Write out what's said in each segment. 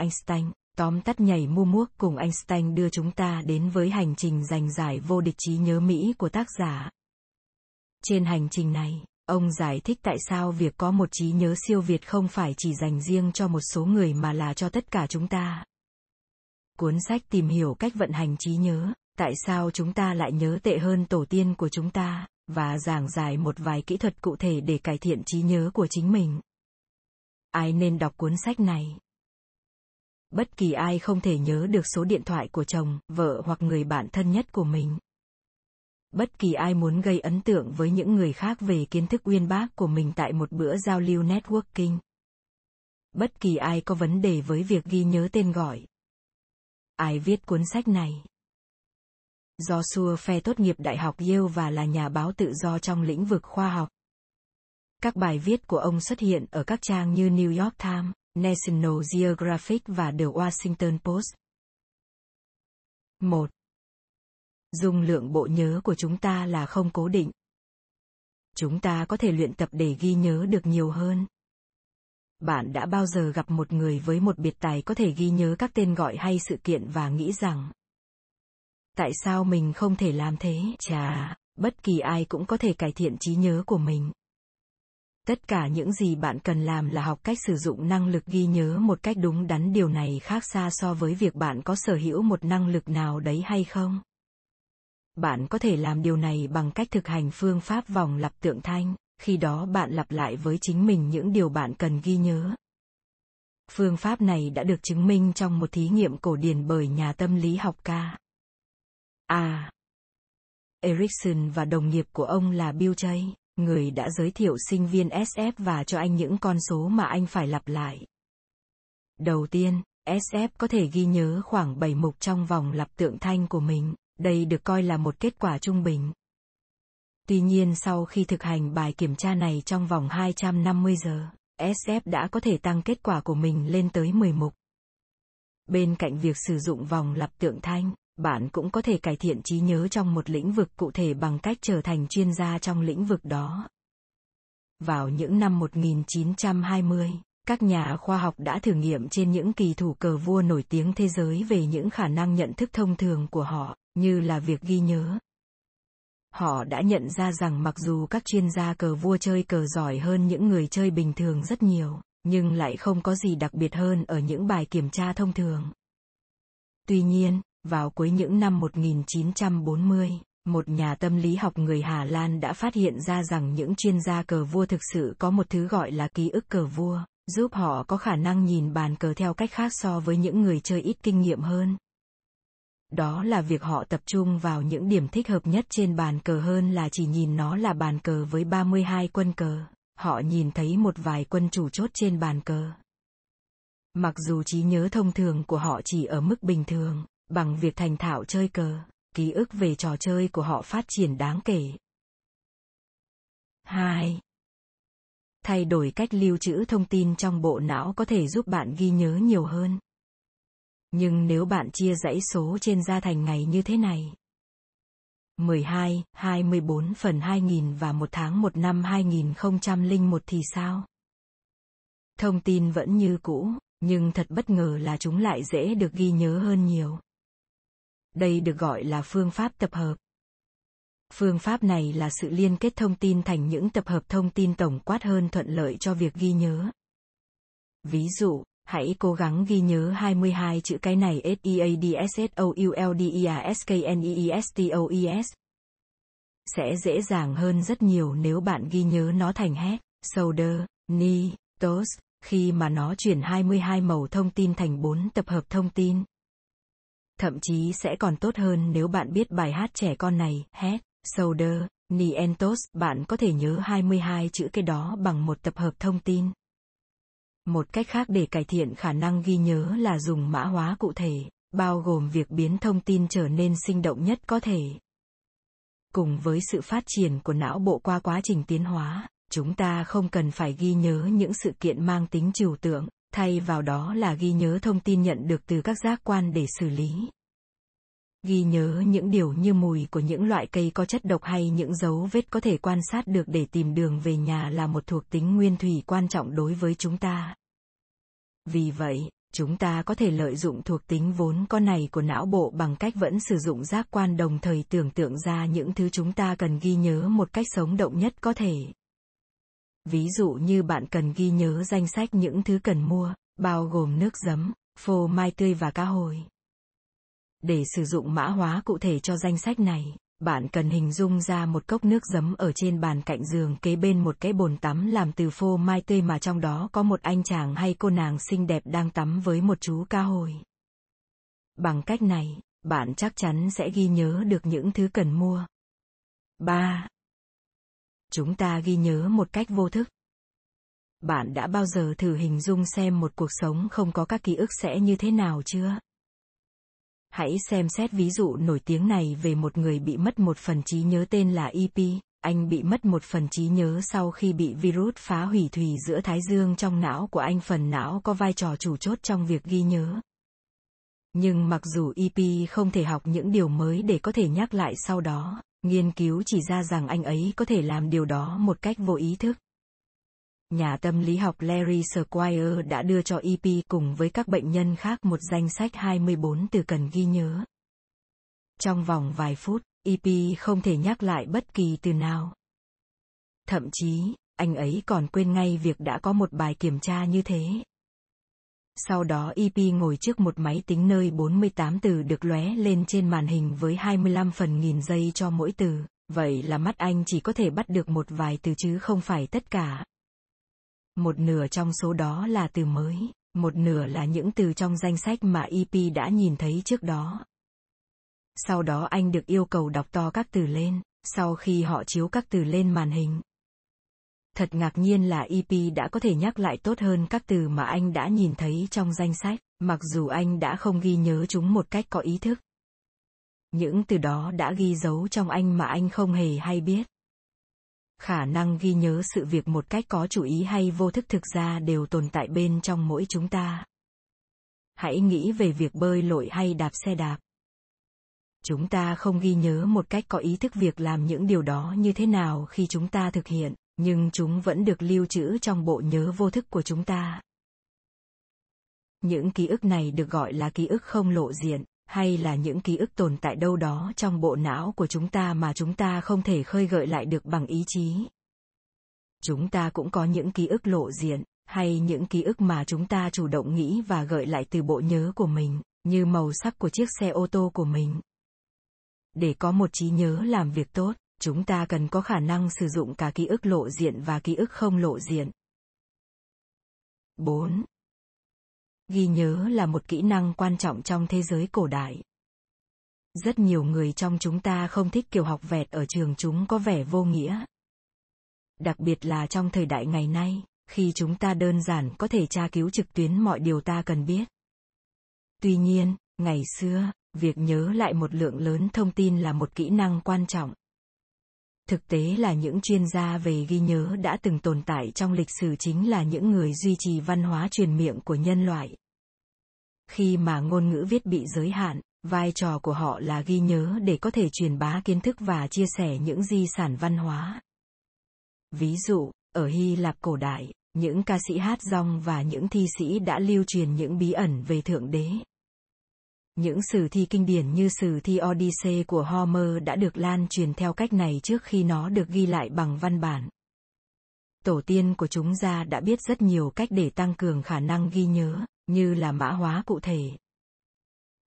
Einstein. Tóm tắt nhảy mu muốc cùng Einstein đưa chúng ta đến với hành trình giành giải vô địch trí nhớ Mỹ của tác giả. Trên hành trình này, ông giải thích tại sao việc có một trí nhớ siêu việt không phải chỉ dành riêng cho một số người mà là cho tất cả chúng ta. Cuốn sách tìm hiểu cách vận hành trí nhớ, tại sao chúng ta lại nhớ tệ hơn tổ tiên của chúng ta, và giảng giải một vài kỹ thuật cụ thể để cải thiện trí nhớ của chính mình. Ai nên đọc cuốn sách này? Bất kỳ ai không thể nhớ được số điện thoại của chồng, vợ hoặc người bạn thân nhất của mình. Bất kỳ ai muốn gây ấn tượng với những người khác về kiến thức uyên bác của mình tại một bữa giao lưu networking. Bất kỳ ai có vấn đề với việc ghi nhớ tên gọi. Ai viết cuốn sách này? do xua Phe tốt nghiệp Đại học Yale và là nhà báo tự do trong lĩnh vực khoa học. Các bài viết của ông xuất hiện ở các trang như New York Times, National Geographic và The Washington Post. 1. Dung lượng bộ nhớ của chúng ta là không cố định. Chúng ta có thể luyện tập để ghi nhớ được nhiều hơn. Bạn đã bao giờ gặp một người với một biệt tài có thể ghi nhớ các tên gọi hay sự kiện và nghĩ rằng tại sao mình không thể làm thế? Chà, bất kỳ ai cũng có thể cải thiện trí nhớ của mình. Tất cả những gì bạn cần làm là học cách sử dụng năng lực ghi nhớ một cách đúng đắn điều này khác xa so với việc bạn có sở hữu một năng lực nào đấy hay không. Bạn có thể làm điều này bằng cách thực hành phương pháp vòng lặp tượng thanh, khi đó bạn lặp lại với chính mình những điều bạn cần ghi nhớ. Phương pháp này đã được chứng minh trong một thí nghiệm cổ điển bởi nhà tâm lý học ca. A. Erickson và đồng nghiệp của ông là Bill Jay người đã giới thiệu sinh viên SF và cho anh những con số mà anh phải lặp lại. Đầu tiên, SF có thể ghi nhớ khoảng 7 mục trong vòng lặp tượng thanh của mình, đây được coi là một kết quả trung bình. Tuy nhiên sau khi thực hành bài kiểm tra này trong vòng 250 giờ, SF đã có thể tăng kết quả của mình lên tới 10 mục. Bên cạnh việc sử dụng vòng lặp tượng thanh, bạn cũng có thể cải thiện trí nhớ trong một lĩnh vực cụ thể bằng cách trở thành chuyên gia trong lĩnh vực đó. Vào những năm 1920, các nhà khoa học đã thử nghiệm trên những kỳ thủ cờ vua nổi tiếng thế giới về những khả năng nhận thức thông thường của họ, như là việc ghi nhớ. Họ đã nhận ra rằng mặc dù các chuyên gia cờ vua chơi cờ giỏi hơn những người chơi bình thường rất nhiều, nhưng lại không có gì đặc biệt hơn ở những bài kiểm tra thông thường. Tuy nhiên, vào cuối những năm 1940, một nhà tâm lý học người Hà Lan đã phát hiện ra rằng những chuyên gia cờ vua thực sự có một thứ gọi là ký ức cờ vua, giúp họ có khả năng nhìn bàn cờ theo cách khác so với những người chơi ít kinh nghiệm hơn. Đó là việc họ tập trung vào những điểm thích hợp nhất trên bàn cờ hơn là chỉ nhìn nó là bàn cờ với 32 quân cờ. Họ nhìn thấy một vài quân chủ chốt trên bàn cờ. Mặc dù trí nhớ thông thường của họ chỉ ở mức bình thường, Bằng việc thành thạo chơi cờ, ký ức về trò chơi của họ phát triển đáng kể. 2. Thay đổi cách lưu trữ thông tin trong bộ não có thể giúp bạn ghi nhớ nhiều hơn. Nhưng nếu bạn chia dãy số trên da thành ngày như thế này. 12, 24 phần 2000 và một tháng một năm 2001 thì sao? Thông tin vẫn như cũ, nhưng thật bất ngờ là chúng lại dễ được ghi nhớ hơn nhiều. Đây được gọi là phương pháp tập hợp. Phương pháp này là sự liên kết thông tin thành những tập hợp thông tin tổng quát hơn thuận lợi cho việc ghi nhớ. Ví dụ, hãy cố gắng ghi nhớ 22 chữ cái này S I A D S O U L D I A S K N E S T O I S Sẽ dễ dàng hơn rất nhiều nếu bạn ghi nhớ nó thành hết shoulder, ni tos khi mà nó chuyển 22 màu thông tin thành 4 tập hợp thông tin. Thậm chí sẽ còn tốt hơn nếu bạn biết bài hát trẻ con này, Head, Shoulder, Nientos, bạn có thể nhớ 22 chữ cái đó bằng một tập hợp thông tin. Một cách khác để cải thiện khả năng ghi nhớ là dùng mã hóa cụ thể, bao gồm việc biến thông tin trở nên sinh động nhất có thể. Cùng với sự phát triển của não bộ qua quá trình tiến hóa, chúng ta không cần phải ghi nhớ những sự kiện mang tính trừu tượng, thay vào đó là ghi nhớ thông tin nhận được từ các giác quan để xử lý. Ghi nhớ những điều như mùi của những loại cây có chất độc hay những dấu vết có thể quan sát được để tìm đường về nhà là một thuộc tính nguyên thủy quan trọng đối với chúng ta. Vì vậy, Chúng ta có thể lợi dụng thuộc tính vốn có này của não bộ bằng cách vẫn sử dụng giác quan đồng thời tưởng tượng ra những thứ chúng ta cần ghi nhớ một cách sống động nhất có thể. Ví dụ như bạn cần ghi nhớ danh sách những thứ cần mua, bao gồm nước giấm, phô mai tươi và cá hồi. Để sử dụng mã hóa cụ thể cho danh sách này, bạn cần hình dung ra một cốc nước giấm ở trên bàn cạnh giường kế bên một cái bồn tắm làm từ phô mai tươi mà trong đó có một anh chàng hay cô nàng xinh đẹp đang tắm với một chú cá hồi. Bằng cách này, bạn chắc chắn sẽ ghi nhớ được những thứ cần mua. 3. Chúng ta ghi nhớ một cách vô thức. Bạn đã bao giờ thử hình dung xem một cuộc sống không có các ký ức sẽ như thế nào chưa? Hãy xem xét ví dụ nổi tiếng này về một người bị mất một phần trí nhớ tên là EP. Anh bị mất một phần trí nhớ sau khi bị virus phá hủy thủy giữa thái dương trong não của anh phần não có vai trò chủ chốt trong việc ghi nhớ. Nhưng mặc dù EP không thể học những điều mới để có thể nhắc lại sau đó, nghiên cứu chỉ ra rằng anh ấy có thể làm điều đó một cách vô ý thức. Nhà tâm lý học Larry Squire đã đưa cho EP cùng với các bệnh nhân khác một danh sách 24 từ cần ghi nhớ. Trong vòng vài phút, EP không thể nhắc lại bất kỳ từ nào. Thậm chí, anh ấy còn quên ngay việc đã có một bài kiểm tra như thế. Sau đó EP ngồi trước một máy tính nơi 48 từ được lóe lên trên màn hình với 25 phần nghìn giây cho mỗi từ, vậy là mắt anh chỉ có thể bắt được một vài từ chứ không phải tất cả một nửa trong số đó là từ mới, một nửa là những từ trong danh sách mà EP đã nhìn thấy trước đó. Sau đó anh được yêu cầu đọc to các từ lên, sau khi họ chiếu các từ lên màn hình. Thật ngạc nhiên là EP đã có thể nhắc lại tốt hơn các từ mà anh đã nhìn thấy trong danh sách, mặc dù anh đã không ghi nhớ chúng một cách có ý thức. Những từ đó đã ghi dấu trong anh mà anh không hề hay biết. Khả năng ghi nhớ sự việc một cách có chủ ý hay vô thức thực ra đều tồn tại bên trong mỗi chúng ta. Hãy nghĩ về việc bơi lội hay đạp xe đạp. Chúng ta không ghi nhớ một cách có ý thức việc làm những điều đó như thế nào khi chúng ta thực hiện nhưng chúng vẫn được lưu trữ trong bộ nhớ vô thức của chúng ta. Những ký ức này được gọi là ký ức không lộ diện, hay là những ký ức tồn tại đâu đó trong bộ não của chúng ta mà chúng ta không thể khơi gợi lại được bằng ý chí. Chúng ta cũng có những ký ức lộ diện, hay những ký ức mà chúng ta chủ động nghĩ và gợi lại từ bộ nhớ của mình, như màu sắc của chiếc xe ô tô của mình. Để có một trí nhớ làm việc tốt chúng ta cần có khả năng sử dụng cả ký ức lộ diện và ký ức không lộ diện. 4 ghi nhớ là một kỹ năng quan trọng trong thế giới cổ đại. Rất nhiều người trong chúng ta không thích kiểu học vẹt ở trường chúng có vẻ vô nghĩa. Đặc biệt là trong thời đại ngày nay, khi chúng ta đơn giản có thể tra cứu trực tuyến mọi điều ta cần biết. Tuy nhiên, ngày xưa, việc nhớ lại một lượng lớn thông tin là một kỹ năng quan trọng thực tế là những chuyên gia về ghi nhớ đã từng tồn tại trong lịch sử chính là những người duy trì văn hóa truyền miệng của nhân loại. Khi mà ngôn ngữ viết bị giới hạn, vai trò của họ là ghi nhớ để có thể truyền bá kiến thức và chia sẻ những di sản văn hóa. Ví dụ, ở hy lạp cổ đại, những ca sĩ hát rong và những thi sĩ đã lưu truyền những bí ẩn về thượng đế những sử thi kinh điển như sử thi Odyssey của Homer đã được lan truyền theo cách này trước khi nó được ghi lại bằng văn bản. Tổ tiên của chúng ta đã biết rất nhiều cách để tăng cường khả năng ghi nhớ, như là mã hóa cụ thể.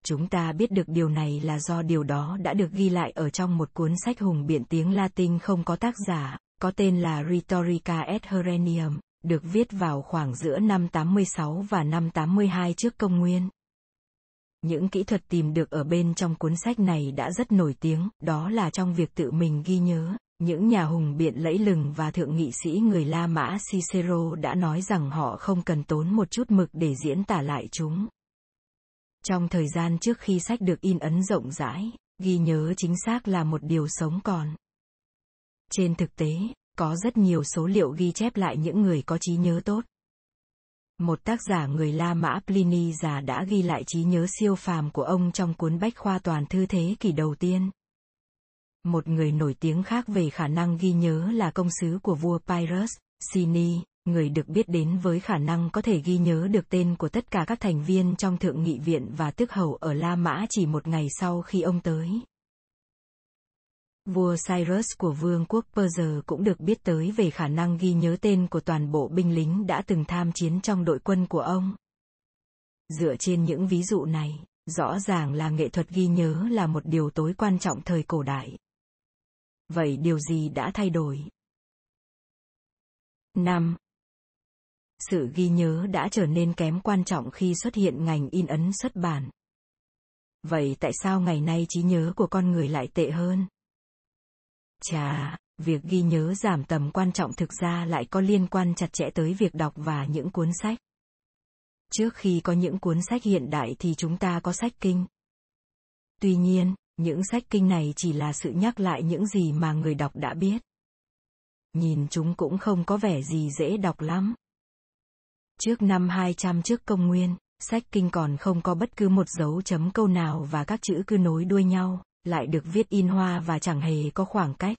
Chúng ta biết được điều này là do điều đó đã được ghi lại ở trong một cuốn sách hùng biện tiếng Latin không có tác giả, có tên là Rhetorica et Herennium, được viết vào khoảng giữa năm 86 và năm 82 trước công nguyên. Những kỹ thuật tìm được ở bên trong cuốn sách này đã rất nổi tiếng, đó là trong việc tự mình ghi nhớ. Những nhà hùng biện lẫy lừng và thượng nghị sĩ người La Mã Cicero đã nói rằng họ không cần tốn một chút mực để diễn tả lại chúng. Trong thời gian trước khi sách được in ấn rộng rãi, ghi nhớ chính xác là một điều sống còn. Trên thực tế, có rất nhiều số liệu ghi chép lại những người có trí nhớ tốt một tác giả người La Mã Pliny già đã ghi lại trí nhớ siêu phàm của ông trong cuốn Bách khoa toàn thư thế kỷ đầu tiên. Một người nổi tiếng khác về khả năng ghi nhớ là công sứ của vua Pyrrhus, Sini, người được biết đến với khả năng có thể ghi nhớ được tên của tất cả các thành viên trong thượng nghị viện và tước hầu ở La Mã chỉ một ngày sau khi ông tới. Vua Cyrus của vương quốc Persia cũng được biết tới về khả năng ghi nhớ tên của toàn bộ binh lính đã từng tham chiến trong đội quân của ông. Dựa trên những ví dụ này, rõ ràng là nghệ thuật ghi nhớ là một điều tối quan trọng thời cổ đại. Vậy điều gì đã thay đổi? 5. Sự ghi nhớ đã trở nên kém quan trọng khi xuất hiện ngành in ấn xuất bản. Vậy tại sao ngày nay trí nhớ của con người lại tệ hơn? Chà, việc ghi nhớ giảm tầm quan trọng thực ra lại có liên quan chặt chẽ tới việc đọc và những cuốn sách. Trước khi có những cuốn sách hiện đại thì chúng ta có sách kinh. Tuy nhiên, những sách kinh này chỉ là sự nhắc lại những gì mà người đọc đã biết. Nhìn chúng cũng không có vẻ gì dễ đọc lắm. Trước năm 200 trước công nguyên, sách kinh còn không có bất cứ một dấu chấm câu nào và các chữ cứ nối đuôi nhau, lại được viết in hoa và chẳng hề có khoảng cách.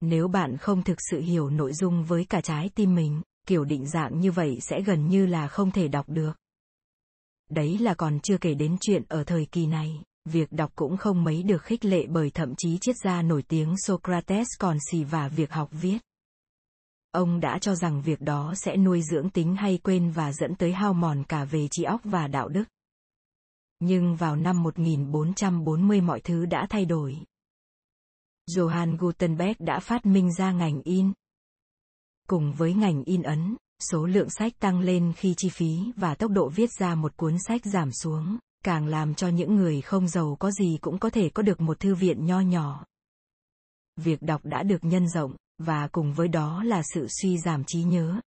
Nếu bạn không thực sự hiểu nội dung với cả trái tim mình, kiểu định dạng như vậy sẽ gần như là không thể đọc được. Đấy là còn chưa kể đến chuyện ở thời kỳ này, việc đọc cũng không mấy được khích lệ bởi thậm chí triết gia nổi tiếng Socrates còn xì và việc học viết. Ông đã cho rằng việc đó sẽ nuôi dưỡng tính hay quên và dẫn tới hao mòn cả về trí óc và đạo đức. Nhưng vào năm 1440 mọi thứ đã thay đổi. Johann Gutenberg đã phát minh ra ngành in. Cùng với ngành in ấn, số lượng sách tăng lên khi chi phí và tốc độ viết ra một cuốn sách giảm xuống, càng làm cho những người không giàu có gì cũng có thể có được một thư viện nho nhỏ. Việc đọc đã được nhân rộng, và cùng với đó là sự suy giảm trí nhớ.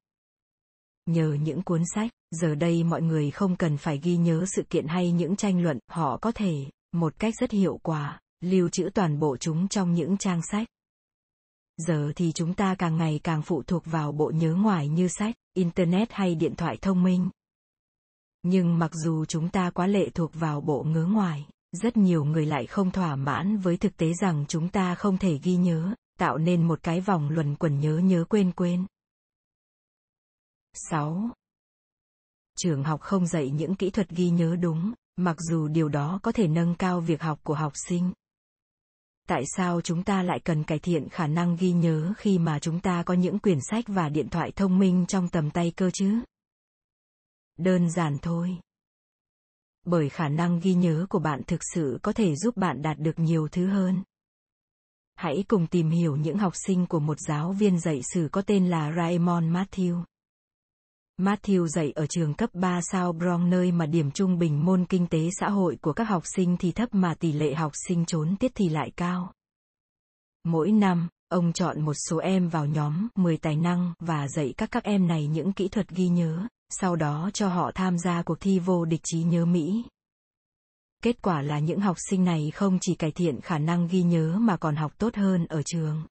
Nhờ những cuốn sách, giờ đây mọi người không cần phải ghi nhớ sự kiện hay những tranh luận, họ có thể, một cách rất hiệu quả, lưu trữ toàn bộ chúng trong những trang sách. Giờ thì chúng ta càng ngày càng phụ thuộc vào bộ nhớ ngoài như sách, internet hay điện thoại thông minh. Nhưng mặc dù chúng ta quá lệ thuộc vào bộ ngớ ngoài, rất nhiều người lại không thỏa mãn với thực tế rằng chúng ta không thể ghi nhớ, tạo nên một cái vòng luẩn quẩn nhớ nhớ quên quên. 6. Trường học không dạy những kỹ thuật ghi nhớ đúng, mặc dù điều đó có thể nâng cao việc học của học sinh. Tại sao chúng ta lại cần cải thiện khả năng ghi nhớ khi mà chúng ta có những quyển sách và điện thoại thông minh trong tầm tay cơ chứ? Đơn giản thôi. Bởi khả năng ghi nhớ của bạn thực sự có thể giúp bạn đạt được nhiều thứ hơn. Hãy cùng tìm hiểu những học sinh của một giáo viên dạy sử có tên là Raymond Matthew. Matthew dạy ở trường cấp 3 sao Bronx nơi mà điểm trung bình môn kinh tế xã hội của các học sinh thì thấp mà tỷ lệ học sinh trốn tiết thì lại cao. Mỗi năm, ông chọn một số em vào nhóm 10 tài năng và dạy các các em này những kỹ thuật ghi nhớ, sau đó cho họ tham gia cuộc thi vô địch trí nhớ Mỹ. Kết quả là những học sinh này không chỉ cải thiện khả năng ghi nhớ mà còn học tốt hơn ở trường.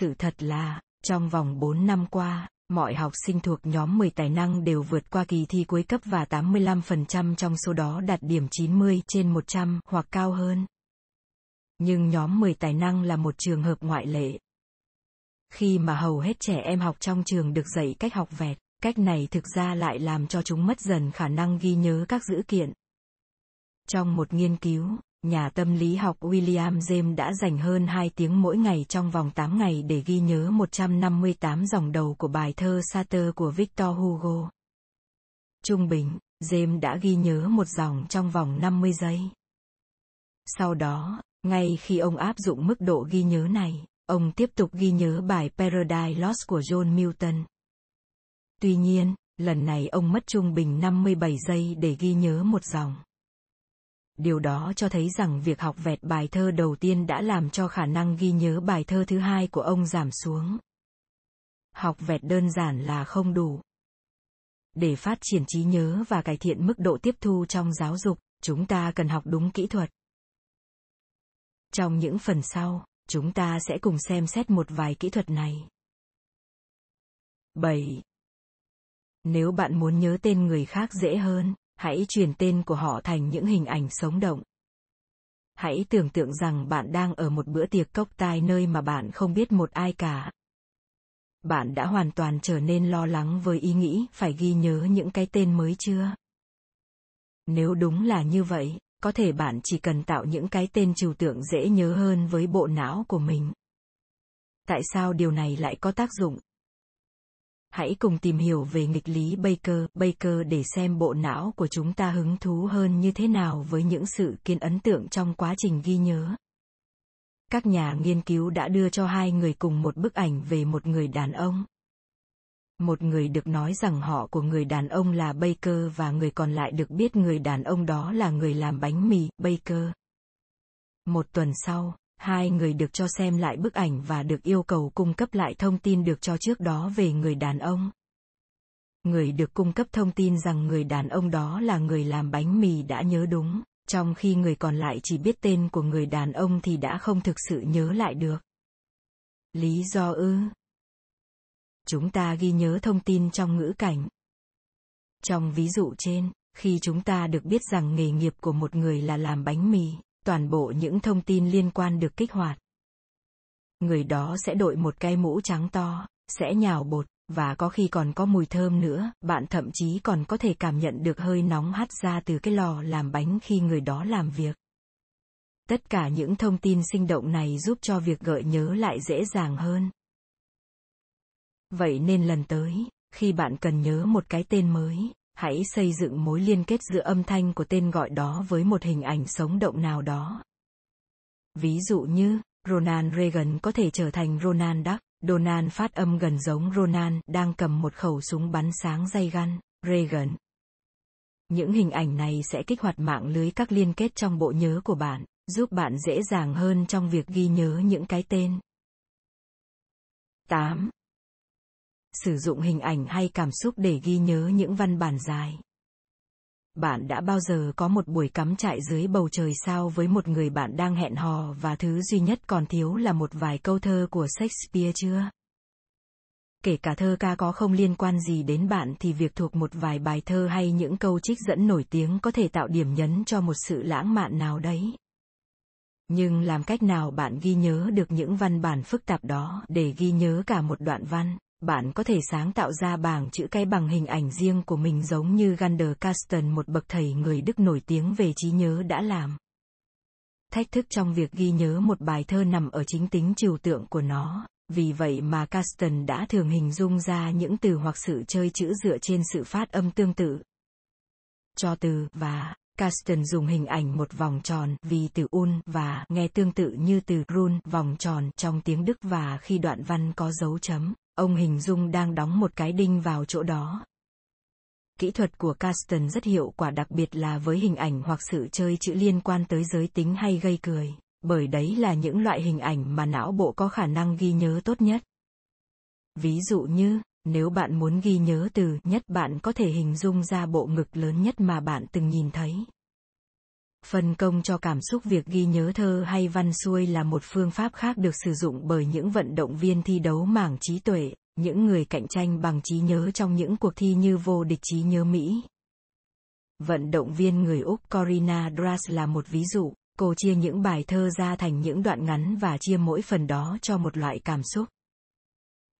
Sự thật là, trong vòng 4 năm qua, mọi học sinh thuộc nhóm 10 tài năng đều vượt qua kỳ thi cuối cấp và 85% trong số đó đạt điểm 90 trên 100 hoặc cao hơn. Nhưng nhóm 10 tài năng là một trường hợp ngoại lệ. Khi mà hầu hết trẻ em học trong trường được dạy cách học vẹt, cách này thực ra lại làm cho chúng mất dần khả năng ghi nhớ các dữ kiện. Trong một nghiên cứu, nhà tâm lý học William James đã dành hơn 2 tiếng mỗi ngày trong vòng 8 ngày để ghi nhớ 158 dòng đầu của bài thơ Sartre của Victor Hugo. Trung bình, James đã ghi nhớ một dòng trong vòng 50 giây. Sau đó, ngay khi ông áp dụng mức độ ghi nhớ này, ông tiếp tục ghi nhớ bài Paradise Lost của John Milton. Tuy nhiên, lần này ông mất trung bình 57 giây để ghi nhớ một dòng điều đó cho thấy rằng việc học vẹt bài thơ đầu tiên đã làm cho khả năng ghi nhớ bài thơ thứ hai của ông giảm xuống. Học vẹt đơn giản là không đủ. Để phát triển trí nhớ và cải thiện mức độ tiếp thu trong giáo dục, chúng ta cần học đúng kỹ thuật. Trong những phần sau, chúng ta sẽ cùng xem xét một vài kỹ thuật này. 7. Nếu bạn muốn nhớ tên người khác dễ hơn, hãy truyền tên của họ thành những hình ảnh sống động. Hãy tưởng tượng rằng bạn đang ở một bữa tiệc cốc tai nơi mà bạn không biết một ai cả. Bạn đã hoàn toàn trở nên lo lắng với ý nghĩ phải ghi nhớ những cái tên mới chưa? Nếu đúng là như vậy, có thể bạn chỉ cần tạo những cái tên trừu tượng dễ nhớ hơn với bộ não của mình. Tại sao điều này lại có tác dụng? Hãy cùng tìm hiểu về nghịch lý Baker, Baker để xem bộ não của chúng ta hứng thú hơn như thế nào với những sự kiến ấn tượng trong quá trình ghi nhớ. Các nhà nghiên cứu đã đưa cho hai người cùng một bức ảnh về một người đàn ông. Một người được nói rằng họ của người đàn ông là Baker và người còn lại được biết người đàn ông đó là người làm bánh mì, Baker. Một tuần sau, hai người được cho xem lại bức ảnh và được yêu cầu cung cấp lại thông tin được cho trước đó về người đàn ông. Người được cung cấp thông tin rằng người đàn ông đó là người làm bánh mì đã nhớ đúng, trong khi người còn lại chỉ biết tên của người đàn ông thì đã không thực sự nhớ lại được. Lý do ư? Chúng ta ghi nhớ thông tin trong ngữ cảnh. Trong ví dụ trên, khi chúng ta được biết rằng nghề nghiệp của một người là làm bánh mì, toàn bộ những thông tin liên quan được kích hoạt. Người đó sẽ đội một cái mũ trắng to, sẽ nhào bột, và có khi còn có mùi thơm nữa, bạn thậm chí còn có thể cảm nhận được hơi nóng hắt ra từ cái lò làm bánh khi người đó làm việc. Tất cả những thông tin sinh động này giúp cho việc gợi nhớ lại dễ dàng hơn. Vậy nên lần tới, khi bạn cần nhớ một cái tên mới, hãy xây dựng mối liên kết giữa âm thanh của tên gọi đó với một hình ảnh sống động nào đó. Ví dụ như, Ronald Reagan có thể trở thành Ronald Duck, Donald phát âm gần giống Ronald đang cầm một khẩu súng bắn sáng dây găn, Reagan. Những hình ảnh này sẽ kích hoạt mạng lưới các liên kết trong bộ nhớ của bạn, giúp bạn dễ dàng hơn trong việc ghi nhớ những cái tên. 8 sử dụng hình ảnh hay cảm xúc để ghi nhớ những văn bản dài. Bạn đã bao giờ có một buổi cắm trại dưới bầu trời sao với một người bạn đang hẹn hò và thứ duy nhất còn thiếu là một vài câu thơ của shakespeare chưa? Kể cả thơ ca có không liên quan gì đến bạn thì việc thuộc một vài bài thơ hay những câu trích dẫn nổi tiếng có thể tạo điểm nhấn cho một sự lãng mạn nào đấy. Nhưng làm cách nào bạn ghi nhớ được những văn bản phức tạp đó để ghi nhớ cả một đoạn văn? Bạn có thể sáng tạo ra bảng chữ cái bằng hình ảnh riêng của mình giống như Gander Carsten một bậc thầy người Đức nổi tiếng về trí nhớ đã làm. Thách thức trong việc ghi nhớ một bài thơ nằm ở chính tính trừu tượng của nó, vì vậy mà Carsten đã thường hình dung ra những từ hoặc sự chơi chữ dựa trên sự phát âm tương tự. Cho từ và Carsten dùng hình ảnh một vòng tròn vì từ un và nghe tương tự như từ run vòng tròn trong tiếng Đức và khi đoạn văn có dấu chấm ông hình dung đang đóng một cái đinh vào chỗ đó. Kỹ thuật của Caston rất hiệu quả đặc biệt là với hình ảnh hoặc sự chơi chữ liên quan tới giới tính hay gây cười, bởi đấy là những loại hình ảnh mà não bộ có khả năng ghi nhớ tốt nhất. Ví dụ như, nếu bạn muốn ghi nhớ từ nhất bạn có thể hình dung ra bộ ngực lớn nhất mà bạn từng nhìn thấy. Phân công cho cảm xúc việc ghi nhớ thơ hay văn xuôi là một phương pháp khác được sử dụng bởi những vận động viên thi đấu mảng trí tuệ, những người cạnh tranh bằng trí nhớ trong những cuộc thi như vô địch trí nhớ Mỹ. Vận động viên người Úc Corina Dras là một ví dụ, cô chia những bài thơ ra thành những đoạn ngắn và chia mỗi phần đó cho một loại cảm xúc.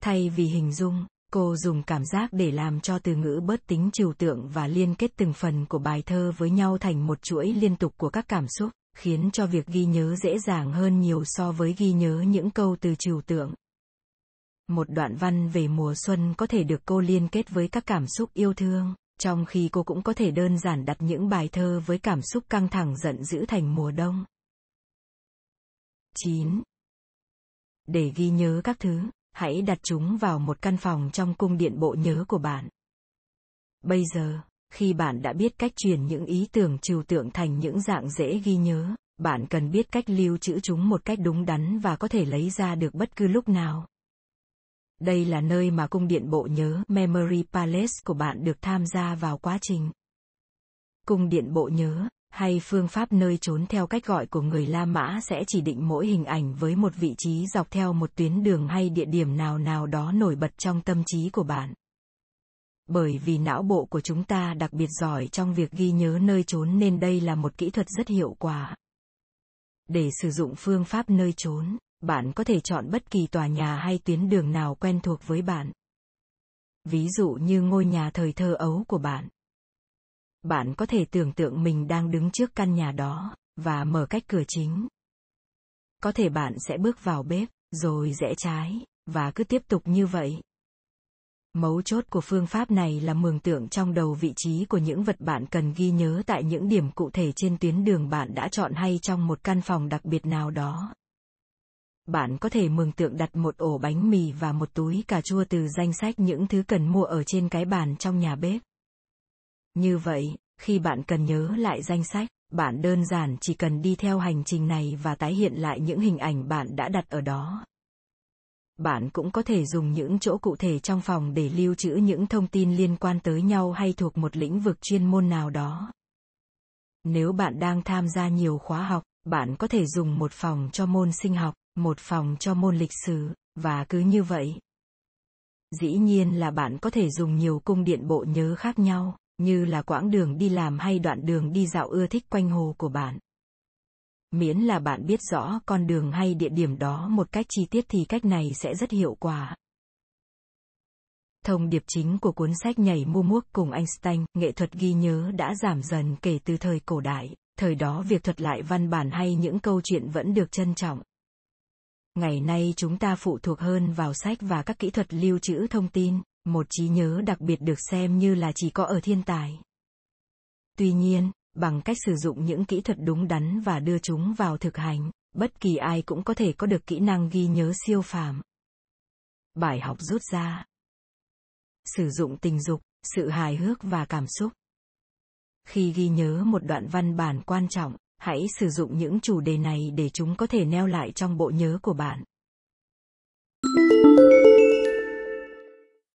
Thay vì hình dung, Cô dùng cảm giác để làm cho từ ngữ bớt tính trừu tượng và liên kết từng phần của bài thơ với nhau thành một chuỗi liên tục của các cảm xúc, khiến cho việc ghi nhớ dễ dàng hơn nhiều so với ghi nhớ những câu từ trừu tượng. Một đoạn văn về mùa xuân có thể được cô liên kết với các cảm xúc yêu thương, trong khi cô cũng có thể đơn giản đặt những bài thơ với cảm xúc căng thẳng giận dữ thành mùa đông. 9. Để ghi nhớ các thứ, hãy đặt chúng vào một căn phòng trong cung điện bộ nhớ của bạn. Bây giờ, khi bạn đã biết cách truyền những ý tưởng trừu tượng thành những dạng dễ ghi nhớ, bạn cần biết cách lưu trữ chúng một cách đúng đắn và có thể lấy ra được bất cứ lúc nào. Đây là nơi mà cung điện bộ nhớ Memory Palace của bạn được tham gia vào quá trình. Cung điện bộ nhớ hay phương pháp nơi trốn theo cách gọi của người La Mã sẽ chỉ định mỗi hình ảnh với một vị trí dọc theo một tuyến đường hay địa điểm nào nào đó nổi bật trong tâm trí của bạn. Bởi vì não bộ của chúng ta đặc biệt giỏi trong việc ghi nhớ nơi trốn nên đây là một kỹ thuật rất hiệu quả. Để sử dụng phương pháp nơi trốn, bạn có thể chọn bất kỳ tòa nhà hay tuyến đường nào quen thuộc với bạn. Ví dụ như ngôi nhà thời thơ ấu của bạn. Bạn có thể tưởng tượng mình đang đứng trước căn nhà đó, và mở cách cửa chính. Có thể bạn sẽ bước vào bếp, rồi rẽ trái, và cứ tiếp tục như vậy. Mấu chốt của phương pháp này là mường tượng trong đầu vị trí của những vật bạn cần ghi nhớ tại những điểm cụ thể trên tuyến đường bạn đã chọn hay trong một căn phòng đặc biệt nào đó. Bạn có thể mường tượng đặt một ổ bánh mì và một túi cà chua từ danh sách những thứ cần mua ở trên cái bàn trong nhà bếp. Như vậy, khi bạn cần nhớ lại danh sách, bạn đơn giản chỉ cần đi theo hành trình này và tái hiện lại những hình ảnh bạn đã đặt ở đó. Bạn cũng có thể dùng những chỗ cụ thể trong phòng để lưu trữ những thông tin liên quan tới nhau hay thuộc một lĩnh vực chuyên môn nào đó. Nếu bạn đang tham gia nhiều khóa học bạn có thể dùng một phòng cho môn sinh học một phòng cho môn lịch sử và cứ như vậy. Dĩ nhiên là bạn có thể dùng nhiều cung điện bộ nhớ khác nhau như là quãng đường đi làm hay đoạn đường đi dạo ưa thích quanh hồ của bạn. Miễn là bạn biết rõ con đường hay địa điểm đó một cách chi tiết thì cách này sẽ rất hiệu quả. Thông điệp chính của cuốn sách nhảy mua muốc cùng Einstein, nghệ thuật ghi nhớ đã giảm dần kể từ thời cổ đại, thời đó việc thuật lại văn bản hay những câu chuyện vẫn được trân trọng. Ngày nay chúng ta phụ thuộc hơn vào sách và các kỹ thuật lưu trữ thông tin, một trí nhớ đặc biệt được xem như là chỉ có ở thiên tài. Tuy nhiên, bằng cách sử dụng những kỹ thuật đúng đắn và đưa chúng vào thực hành bất kỳ ai cũng có thể có được kỹ năng ghi nhớ siêu phàm. Bài học rút ra. Sử dụng tình dục sự hài hước và cảm xúc. Khi ghi nhớ một đoạn văn bản quan trọng hãy sử dụng những chủ đề này để chúng có thể neo lại trong bộ nhớ của bạn.